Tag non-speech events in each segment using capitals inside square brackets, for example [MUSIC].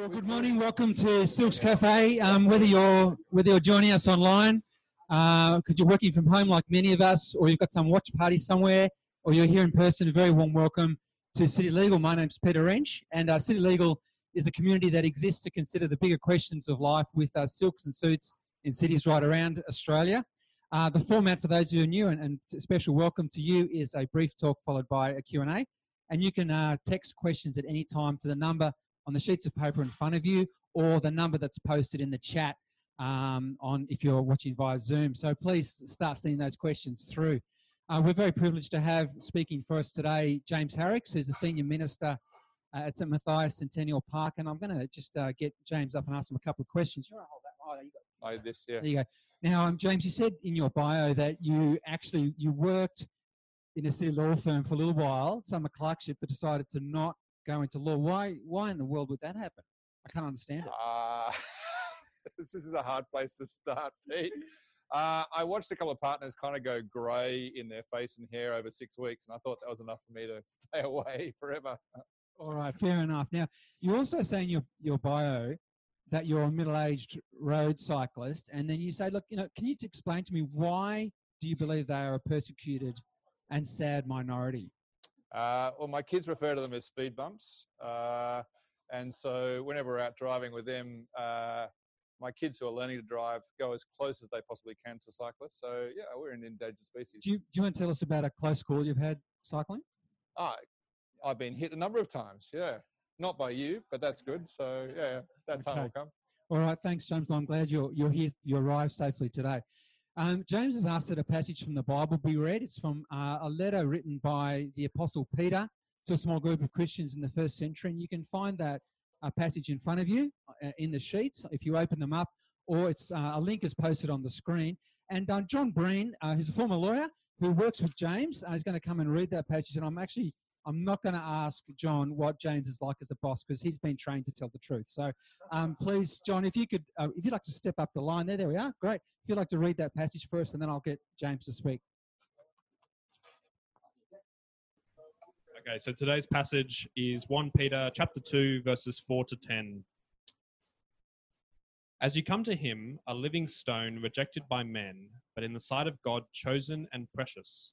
well, good morning. Welcome to Silks Cafe. Um, whether you're whether you're joining us online, because you're working from home like many of us, or you've got some watch party somewhere, or you're here in person, a very warm welcome to City Legal. My name's Peter Wrench, and uh, City Legal is a community that exists to consider the bigger questions of life with uh, silks and suits in cities right around Australia. Uh, the format for those who are new and, and special welcome to you is a brief talk followed by a Q&A. And you can uh, text questions at any time to the number on the sheets of paper in front of you or the number that's posted in the chat um, on if you're watching via Zoom. So please start sending those questions through. Uh, we're very privileged to have speaking for us today James Harricks, who's a senior minister uh, at St Matthias Centennial Park, and I'm going to just uh, get James up and ask him a couple of questions. You want to hold that? Oh, you got, Oh, this, yeah. there you go. Now, um, James, you said in your bio that you actually you worked in a city law firm for a little while, summer clerkship, but decided to not go into law. Why? Why in the world would that happen? I can't understand it. Uh, [LAUGHS] this is a hard place to start, Pete. Uh, I watched a couple of partners kind of go grey in their face and hair over six weeks, and I thought that was enough for me to [LAUGHS] stay away forever. All right, fair enough. Now, you also say in your, your bio that you're a middle-aged road cyclist, and then you say, look, you know, can you explain to me why do you believe they are a persecuted and sad minority? Uh, well, my kids refer to them as speed bumps. Uh, and so whenever we're out driving with them, uh, my kids who are learning to drive go as close as they possibly can to cyclists. So, yeah, we're an endangered species. Do you, do you want to tell us about a close call you've had cycling? Ah, I've been hit a number of times, yeah. Not by you, but that's good. So, yeah, that time Okay. will come. All right, thanks, James. Well, I'm glad you're, you're here, you arrived safely today. Um, James has asked that a passage from the Bible be read. It's from uh, a letter written by the Apostle Peter to a small group of Christians in the first century. And you can find that uh, passage in front of you uh, in the sheets if you open them up, or it's uh, a link is posted on the screen. And uh, John Breen, uh, who's a former lawyer who works with James, uh, is going to come and read that passage. And I'm actually I'm not going to ask John what James is like as a boss because he's been trained to tell the truth. So, um, please, John, if you could, uh, if you'd like to step up the line there, there we are. Great. If you'd like to read that passage first, and then I'll get James to speak. Okay, so today's passage is 1 Peter chapter 2 verses 4 to 10. As you come to him, a living stone rejected by men, but in the sight of God chosen and precious,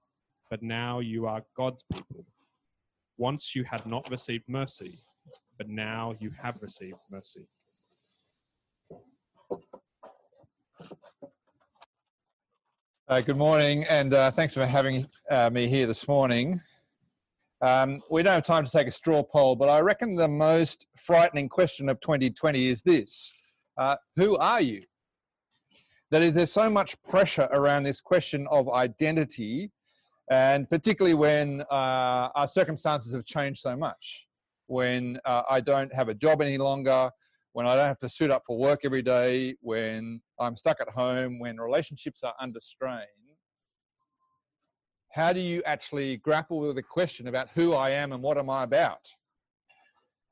but now you are God's people. Once you had not received mercy, but now you have received mercy. Uh, good morning, and uh, thanks for having uh, me here this morning. Um, we don't have time to take a straw poll, but I reckon the most frightening question of 2020 is this uh, Who are you? That is, there's so much pressure around this question of identity, and particularly when uh, our circumstances have changed so much. When uh, I don't have a job any longer, when I don't have to suit up for work every day, when I'm stuck at home, when relationships are under strain how do you actually grapple with the question about who I am and what am I about?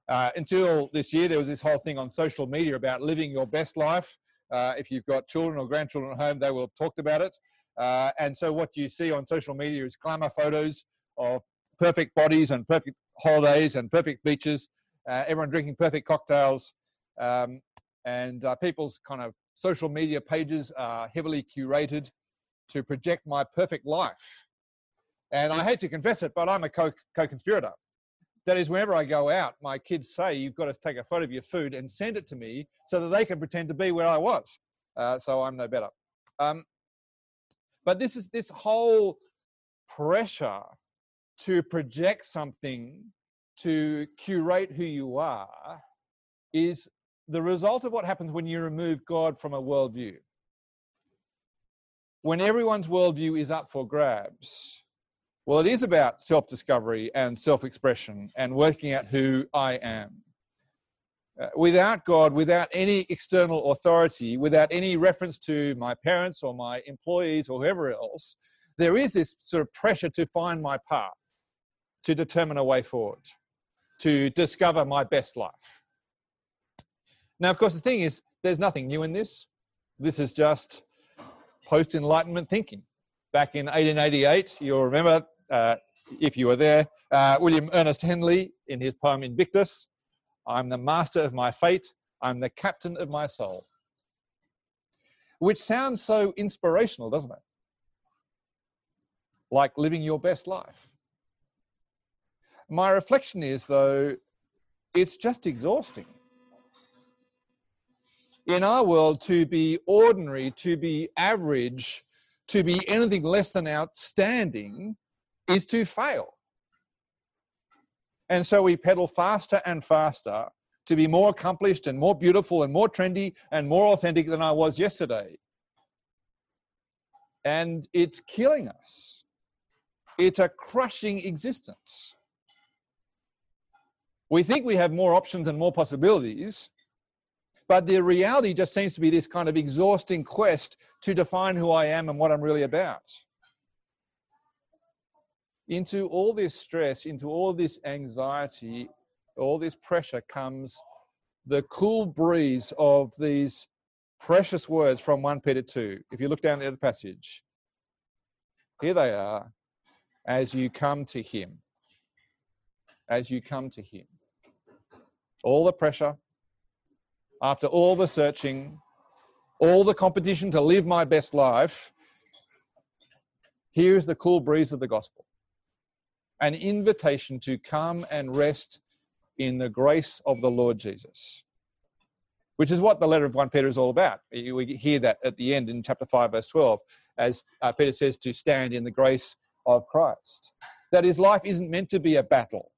Uh, until this year, there was this whole thing on social media about living your best life. Uh, if you've got children or grandchildren at home, they will have talked about it. Uh, and so, what you see on social media is glamour photos of perfect bodies and perfect holidays and perfect beaches, uh, everyone drinking perfect cocktails. Um, and uh, people's kind of social media pages are heavily curated to project my perfect life. And I hate to confess it, but I'm a co conspirator. That is, whenever I go out, my kids say, You've got to take a photo of your food and send it to me so that they can pretend to be where I was. Uh, so I'm no better. Um, but this is this whole pressure to project something, to curate who you are, is the result of what happens when you remove God from a worldview. When everyone's worldview is up for grabs, well, it is about self discovery and self expression and working out who I am. Uh, without God, without any external authority, without any reference to my parents or my employees or whoever else, there is this sort of pressure to find my path, to determine a way forward, to discover my best life. Now, of course, the thing is, there's nothing new in this. This is just post Enlightenment thinking. Back in 1888, you'll remember, uh, if you were there, uh, William Ernest Henley in his poem Invictus I'm the master of my fate, I'm the captain of my soul. Which sounds so inspirational, doesn't it? Like living your best life. My reflection is, though, it's just exhausting in our world to be ordinary, to be average, to be anything less than outstanding is to fail. And so we pedal faster and faster to be more accomplished and more beautiful and more trendy and more authentic than I was yesterday. And it's killing us. It's a crushing existence. We think we have more options and more possibilities, but the reality just seems to be this kind of exhausting quest to define who I am and what I'm really about. Into all this stress, into all this anxiety, all this pressure comes the cool breeze of these precious words from 1 Peter 2. If you look down the other passage, here they are as you come to Him. As you come to Him. All the pressure, after all the searching, all the competition to live my best life, here's the cool breeze of the gospel an invitation to come and rest in the grace of the Lord Jesus, which is what the letter of 1 Peter is all about. We hear that at the end in chapter 5, verse 12, as uh, Peter says to stand in the grace of Christ. That his life isn't meant to be a battle,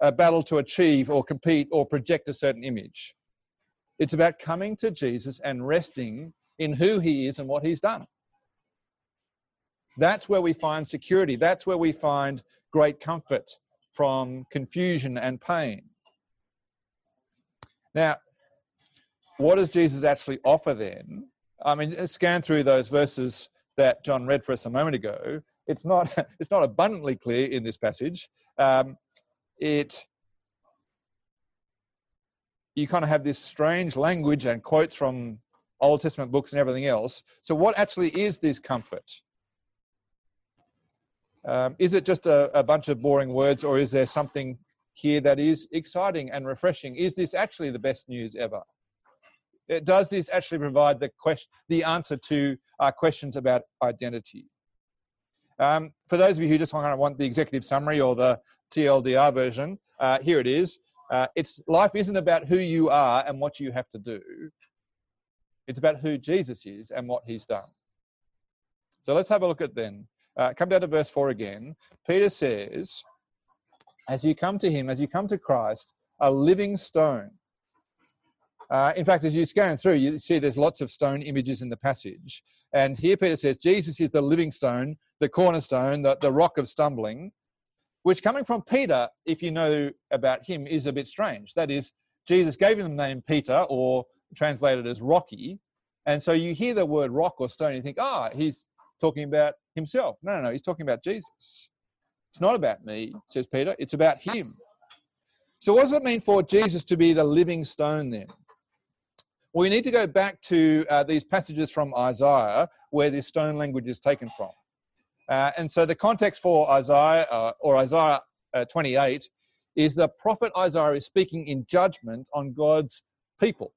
a battle to achieve or compete or project a certain image. It's about coming to Jesus and resting in who he is and what he's done. That's where we find security. That's where we find great comfort from confusion and pain. Now, what does Jesus actually offer then? I mean, scan through those verses that John read for us a moment ago. It's not, [LAUGHS] it's not abundantly clear in this passage. Um, it you kind of have this strange language and quotes from Old Testament books and everything else. So, what actually is this comfort? Um, is it just a, a bunch of boring words, or is there something here that is exciting and refreshing? Is this actually the best news ever? Uh, does this actually provide the question, the answer to our questions about identity? Um, for those of you who just want, want the executive summary or the TLDR version, uh, here it is. Uh, it's life isn't about who you are and what you have to do. It's about who Jesus is and what he's done. So let's have a look at then. Uh, come down to verse 4 again. Peter says, As you come to him, as you come to Christ, a living stone. Uh, in fact, as you scan through, you see there's lots of stone images in the passage. And here Peter says, Jesus is the living stone, the cornerstone, the, the rock of stumbling which coming from Peter, if you know about him, is a bit strange. That is, Jesus gave him the name Peter, or translated as Rocky. And so you hear the word rock or stone, you think, ah, oh, he's talking about himself. No, no, no, he's talking about Jesus. It's not about me, says Peter, it's about him. So, what does it mean for Jesus to be the living stone then? Well, we need to go back to uh, these passages from Isaiah where this stone language is taken from. Uh, and so the context for Isaiah uh, or Isaiah uh, 28 is the prophet Isaiah is speaking in judgment on God's people.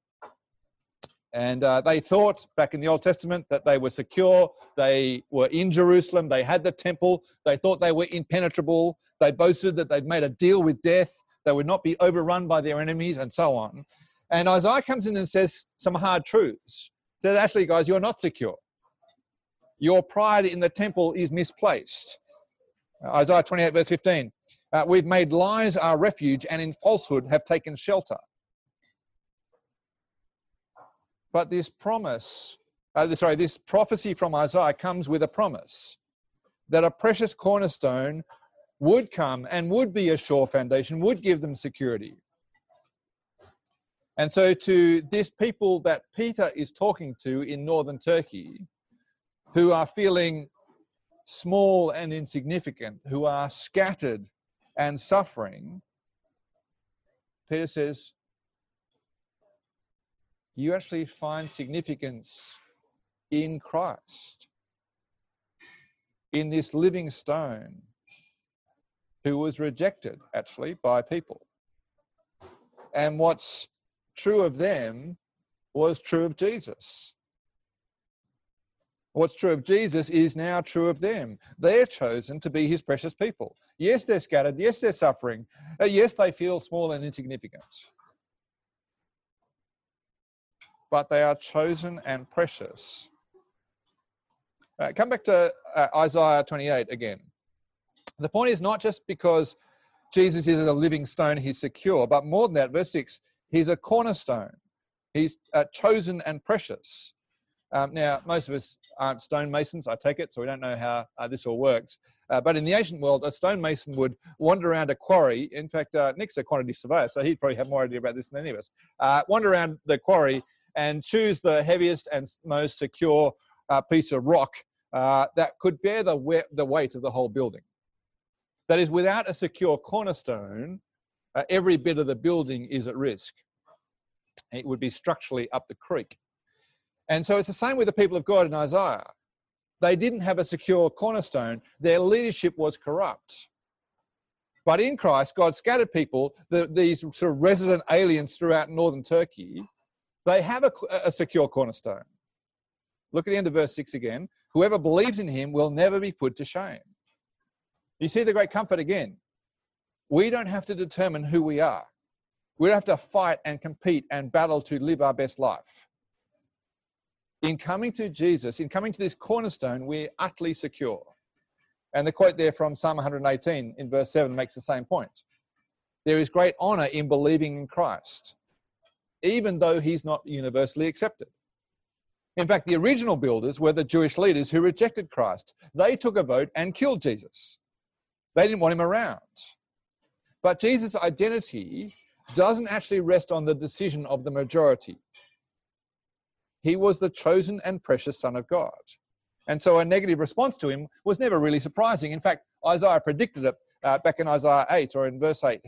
And uh, they thought back in the Old Testament that they were secure. They were in Jerusalem. They had the temple. They thought they were impenetrable. They boasted that they'd made a deal with death. They would not be overrun by their enemies and so on. And Isaiah comes in and says some hard truths. Says, actually, guys, you're not secure. Your pride in the temple is misplaced. Isaiah 28, verse 15. Uh, we've made lies our refuge and in falsehood have taken shelter. But this promise, uh, sorry, this prophecy from Isaiah comes with a promise that a precious cornerstone would come and would be a sure foundation, would give them security. And so, to this people that Peter is talking to in northern Turkey, who are feeling small and insignificant, who are scattered and suffering, Peter says, you actually find significance in Christ, in this living stone who was rejected actually by people. And what's true of them was true of Jesus. What's true of Jesus is now true of them. They're chosen to be his precious people. Yes, they're scattered. Yes, they're suffering. Uh, yes, they feel small and insignificant. But they are chosen and precious. Uh, come back to uh, Isaiah 28 again. The point is not just because Jesus is a living stone, he's secure, but more than that, verse 6, he's a cornerstone. He's uh, chosen and precious. Um, now, most of us aren't stonemasons, I take it, so we don't know how uh, this all works. Uh, but in the ancient world, a stonemason would wander around a quarry. In fact, uh, Nick's a quantity surveyor, so he'd probably have more idea about this than any of us. Uh, wander around the quarry and choose the heaviest and most secure uh, piece of rock uh, that could bear the, we- the weight of the whole building. That is, without a secure cornerstone, uh, every bit of the building is at risk. It would be structurally up the creek. And so it's the same with the people of God in Isaiah. They didn't have a secure cornerstone, their leadership was corrupt. But in Christ, God scattered people, the, these sort of resident aliens throughout northern Turkey, they have a, a secure cornerstone. Look at the end of verse 6 again. Whoever believes in him will never be put to shame. You see the great comfort again. We don't have to determine who we are. We don't have to fight and compete and battle to live our best life. In coming to Jesus, in coming to this cornerstone, we're utterly secure. And the quote there from Psalm 118 in verse 7 makes the same point. There is great honor in believing in Christ, even though he's not universally accepted. In fact, the original builders were the Jewish leaders who rejected Christ. They took a vote and killed Jesus. They didn't want him around. But Jesus' identity doesn't actually rest on the decision of the majority. He was the chosen and precious Son of God. And so a negative response to him was never really surprising. In fact, Isaiah predicted it uh, back in Isaiah 8 or in verse 8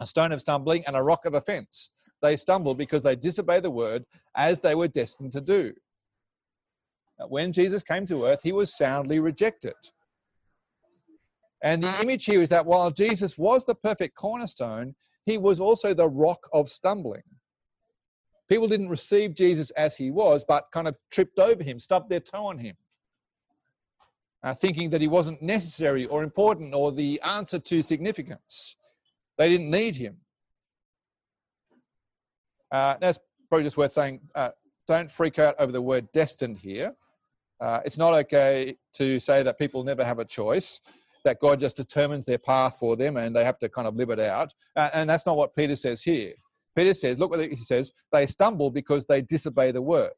a stone of stumbling and a rock of offense. They stumbled because they disobeyed the word as they were destined to do. When Jesus came to earth, he was soundly rejected. And the image here is that while Jesus was the perfect cornerstone, he was also the rock of stumbling. People didn't receive Jesus as he was, but kind of tripped over him, stubbed their toe on him, uh, thinking that he wasn't necessary or important or the answer to significance. They didn't need him. Uh, that's probably just worth saying. Uh, don't freak out over the word destined here. Uh, it's not okay to say that people never have a choice that God just determines their path for them and they have to kind of live it out. Uh, and that's not what Peter says here. Peter says, look what he says, they stumble because they disobey the word.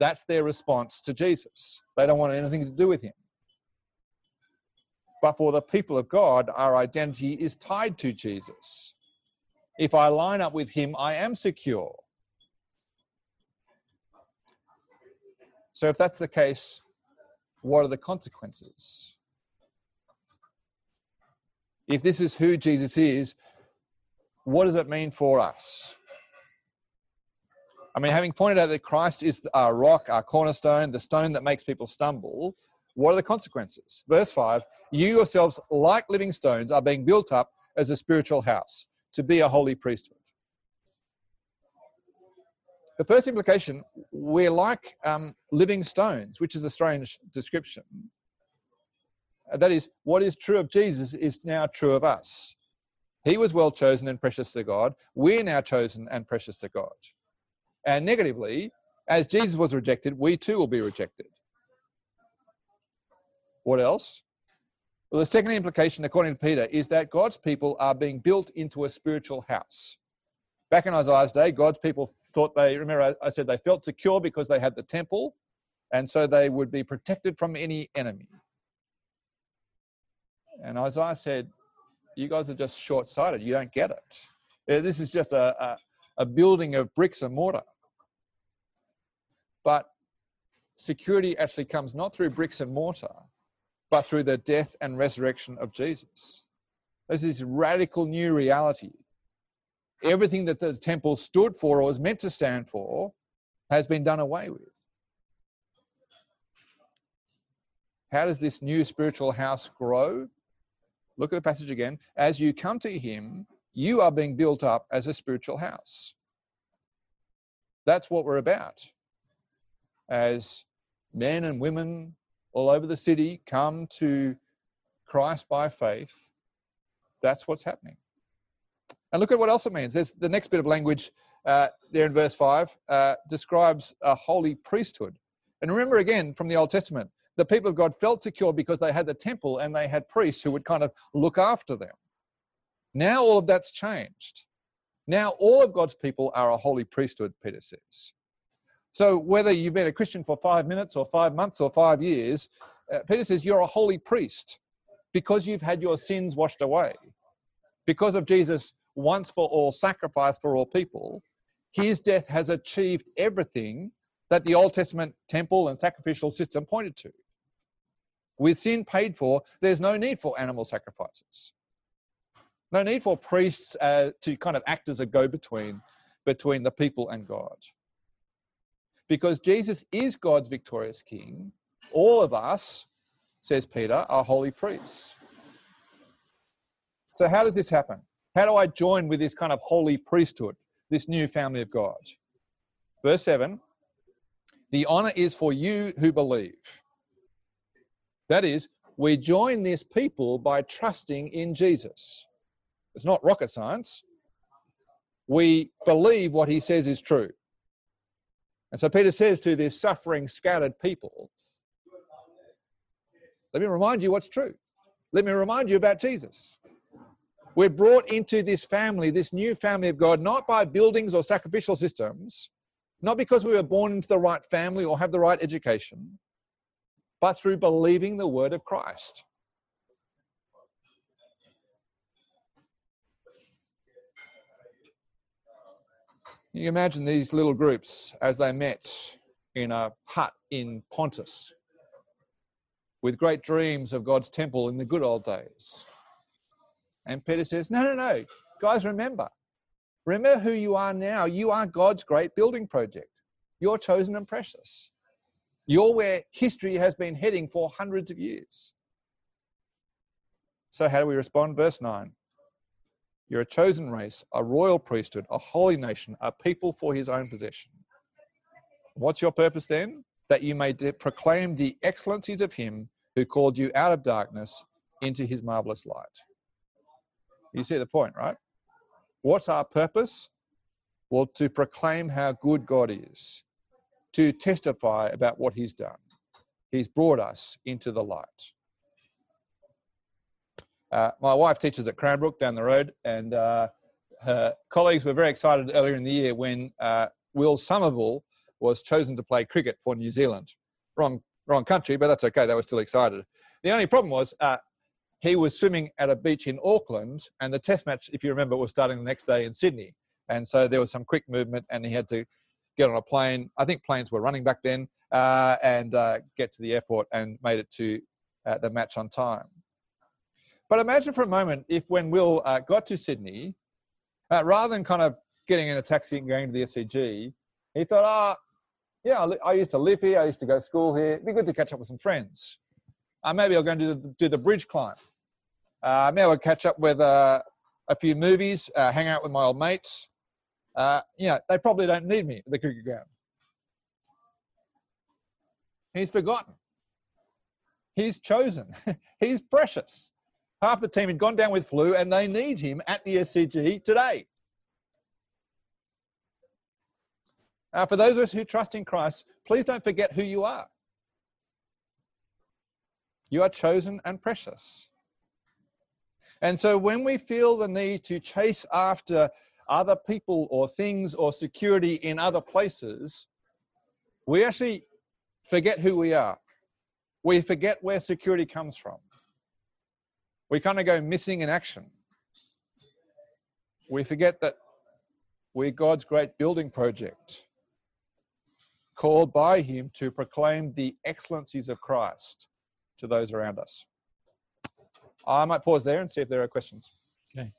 That's their response to Jesus. They don't want anything to do with him. But for the people of God, our identity is tied to Jesus. If I line up with him, I am secure. So if that's the case, what are the consequences? if this is who Jesus is, what does it mean for us? I mean, having pointed out that Christ is our rock, our cornerstone, the stone that makes people stumble, what are the consequences? Verse 5 You yourselves, like living stones, are being built up as a spiritual house to be a holy priesthood. The first implication, we're like um, living stones, which is a strange description. That is, what is true of Jesus is now true of us. He was well chosen and precious to God. We're now chosen and precious to God. And negatively, as Jesus was rejected, we too will be rejected. What else? Well, the second implication, according to Peter, is that God's people are being built into a spiritual house. Back in Isaiah's day, God's people thought they, remember, I- said they felt secure because they had the temple, and so they would be protected from any enemy. And Isaiah said, You guys are just short sighted. You don't get it. Uh, This is just a, a, a building of bricks and mortar. But security actually comes not through bricks and mortar, but through the death and resurrection of Jesus. This is radical new reality. Everything that the temple stood for or was meant to stand for has been done away with. How does this new spiritual house grow? Look at the passage again. As you come to him, you are being built up as a spiritual house. That's what we're about. As men and women all over the city come to Christ by faith, that's what's happening. And look at what else it means. There's the next bit of language uh, there in verse 5 uh, describes a holy priesthood. And remember again from the Old Testament, the people of God felt secure because they had the temple and they had priests who would kind of look after them. Now all of that's changed. Now all of God's people are a holy priesthood, Peter says. So whether you've been a Christian for five minutes or five months or five years, uh, Peter says you're a holy priest because you've had your sins washed away. Because of Jesus' once for all sacrifice for all people, his death has achieved everything that the Old Testament temple and sacrificial system pointed to. With sin paid for, there's no need for animal sacrifices. No need for priests uh, to kind of act as a go between between the people and God. Because Jesus is God's victorious king, all of us, says Peter, are holy priests. So, how does this happen? How do I join with this kind of holy priesthood, this new family of God? Verse 7 The honor is for you who believe. That is, we join this people by trusting in Jesus. It's not rocket science. We believe what he says is true. And so Peter says to this suffering, scattered people, let me remind you what's true. Let me remind you about Jesus. We're brought into this family, this new family of God, not by buildings or sacrificial systems, not because we were born into the right family or have the right education, but through believing the word of Christ. You imagine these little groups as they met in a hut in Pontus with great dreams of God's temple in the good old days. And Peter says, No, no, no. Guys, remember. Remember who you are now. You are God's great building project. You're chosen and precious. You're where history has been heading for hundreds of years. So, how do we respond? Verse 9 You're a chosen race, a royal priesthood, a holy nation, a people for his own possession. What's your purpose then? That you may de- proclaim the excellencies of him who called you out of darkness into his marvelous light. You see the point, right? What's our purpose? Well, to proclaim how good God is, to testify about what he's done. He's brought us into the light. Uh, my wife teaches at Cranbrook down the road, and uh, her colleagues were very excited earlier in the year when uh, Will Somerville was chosen to play cricket for New Zealand. Wrong, wrong country, but that's okay. They were still excited. The only problem was uh, he was swimming at a beach in Auckland, and the test match, if you remember, was starting the next day in Sydney. And so there was some quick movement, and he had to get on a plane. I think planes were running back then, uh, and get to the airport and made it to the match on time. But imagine for a moment if when Will uh, got to Sydney, uh, rather than kind of getting in a taxi and going to the SCG, he thought, ah, yeah, I I used to live here, I used to go to school here. It'd be good to catch up with some friends. Uh, maybe I'll go and do the, do the bridge climb. Uh, maybe I'll catch up with uh, a few movies, uh, hang out with my old mates. uh, you know, they probably don't need me at the cricket ground. He's forgotten. He's chosen. [LAUGHS] He's precious. Half the team had gone down with flu and they need him at the SCG today. Uh, for those of us who trust in Christ, please don't forget who you are. You are chosen and precious. And so when we feel the need to chase after other people or things or security in other places, we actually forget who we are. We forget where security comes from. We kind of go missing in action. We forget that we're God's great building project, called by Him to proclaim the excellencies of Christ to those around us. I might pause there and see if there are questions. Okay.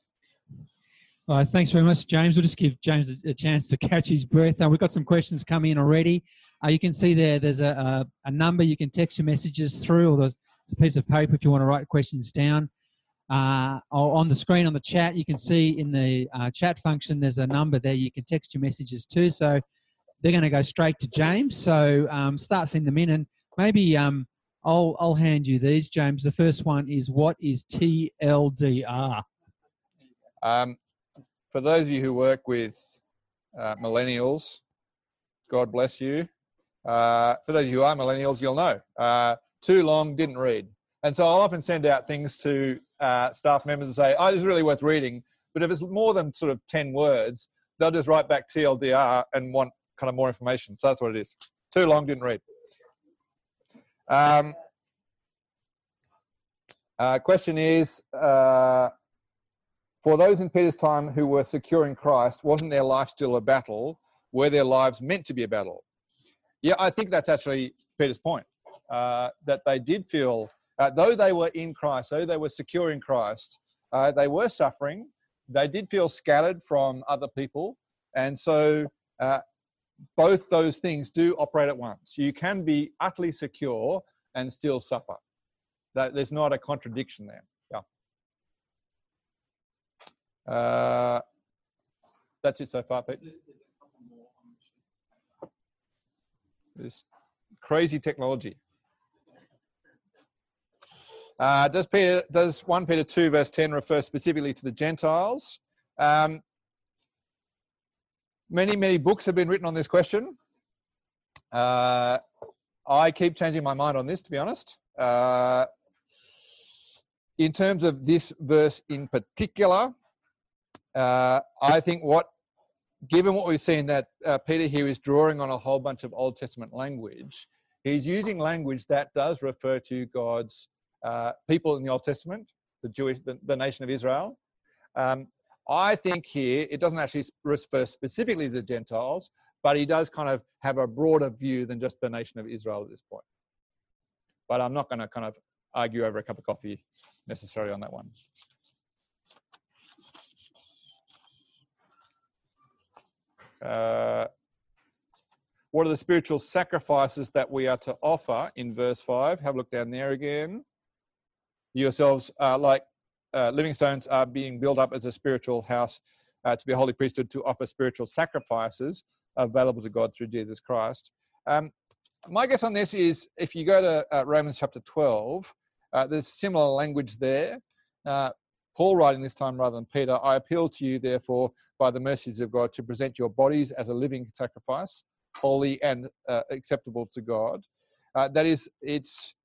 All right, thanks very much, James. We'll just give James a, chance to catch his breath. Uh, we've got some questions coming in already. Uh, you can see there, there's a, a, a, number you can text your messages through, or there's a piece of paper if you want to write questions down. Uh, on the screen on the chat, you can see in the uh, chat function, there's a number there you can text your messages to. So they're going to go straight to James. So um, start sending them in, and maybe um, I'll I'll hand you these, James. The first one is what is TLDR? Um, for those of you who work with uh, millennials, God bless you. Uh, for those of you who are millennials, you'll know. Uh, too long, didn't read. And so I'll often send out things to uh, staff members and say, oh, this is really worth reading. But if it's more than sort of 10 words, they'll just write back TLDR and want kind of more information. So that's what it is. Too long, didn't read. Um, uh, question is, uh, for those in Peter's time who were secure in Christ, wasn't their life still a battle? Were their lives meant to be a battle? Yeah, I think that's actually Peter's point. Uh, that they did feel, uh, though they were in Christ, though they were secure in Christ, uh, they were suffering. They did feel scattered from other people. And so uh, both those things do operate at once. You can be utterly secure and still suffer. That, there's not a contradiction there. Yeah. Uh, that's it so far, Pete. This crazy technology. Uh, does Peter does 1 Peter 2 verse 10 refer specifically to the Gentiles? Um, Many, many books have been written on this question. Uh, I keep changing my mind on this, to be honest. Uh, in terms of this verse in particular, uh, I think what, given what we've seen, that uh, Peter here is drawing on a whole bunch of Old Testament language, he's using language that does refer to God's uh, people in the Old Testament, the Jewish, the, the nation of Israel. Um, I think here it doesn't actually refer specifically to the Gentiles, but he does kind of have a broader view than just the nation of Israel at this point. But I'm not going to kind of argue over a cup of coffee necessarily on that one. Uh, what are the spiritual sacrifices that we are to offer in verse 5? Have a look down there again. Yourselves are like uh, living stones are being built up as a spiritual house uh, to be a holy priesthood to offer spiritual sacrifices available to God through Jesus Christ. Um, my guess on this is if you go to uh, Romans chapter 12, uh, there's similar language there. Uh, Paul writing this time rather than Peter, I appeal to you, therefore, by the mercies of God, to present your bodies as a living sacrifice, holy and uh, acceptable to God. that is, it's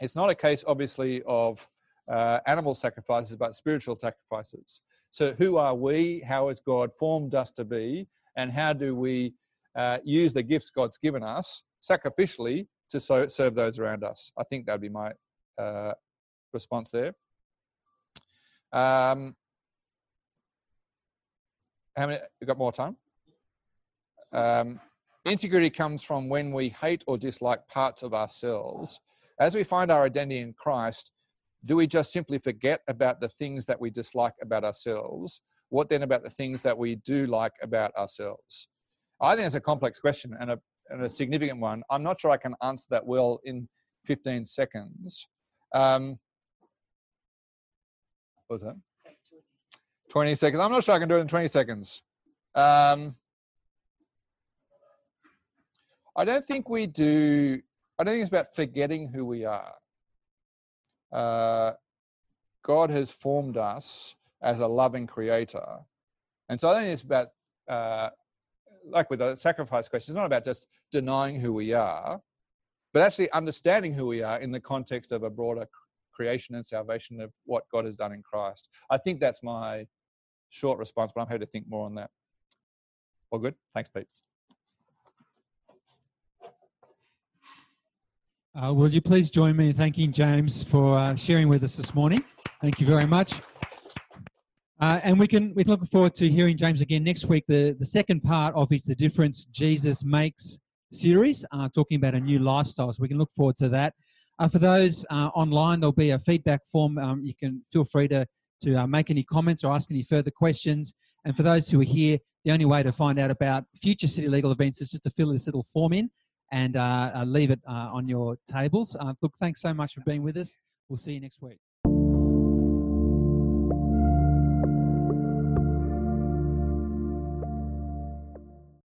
it's not a case, obviously, of uh, animal sacrifices, but spiritual sacrifices. So, who are we? How has God formed us to be? And how do we uh, use the gifts God's given us sacrificially to so, serve those around us? I think that would be my uh, response there. Um, how many? We got more time. Um, insecurity comes from when we hate or dislike parts of ourselves. As we find our identity in Christ, do we just simply forget about the things that we dislike about ourselves? What then about the things that we do like about ourselves? I think it's a complex question and a, and a significant one. I'm not sure I can answer that well in 15 seconds. Um, what was that? 20 seconds. I'm not sure I can do it in 20 seconds. Um, I don't think we do. I don't think it's about forgetting who we are. Uh, God has formed us as a loving creator. And so I think it's about, uh, like with the sacrifice question, it's not about just denying who we are, but actually understanding who we are in the context of a broader creation and salvation of what God has done in Christ. I think that's my short response, but I'm happy to think more on that. All good? Thanks, Pete. Uh, will you please join me in thanking James for uh, sharing with us this morning? Thank you very much. Uh, and we can we can look forward to hearing James again next week. The the second part of his "The Difference Jesus Makes" series, uh, talking about a new lifestyle. So we can look forward to that. Uh, for those uh, online, there'll be a feedback form. Um, you can feel free to to make any comments or ask any further questions. And for those who are here, the only way to find out about future city legal events is just to fill this little form in and uh, uh, leave it uh, on your tables. Uh, look, thanks so much for being with us. We'll see you next week.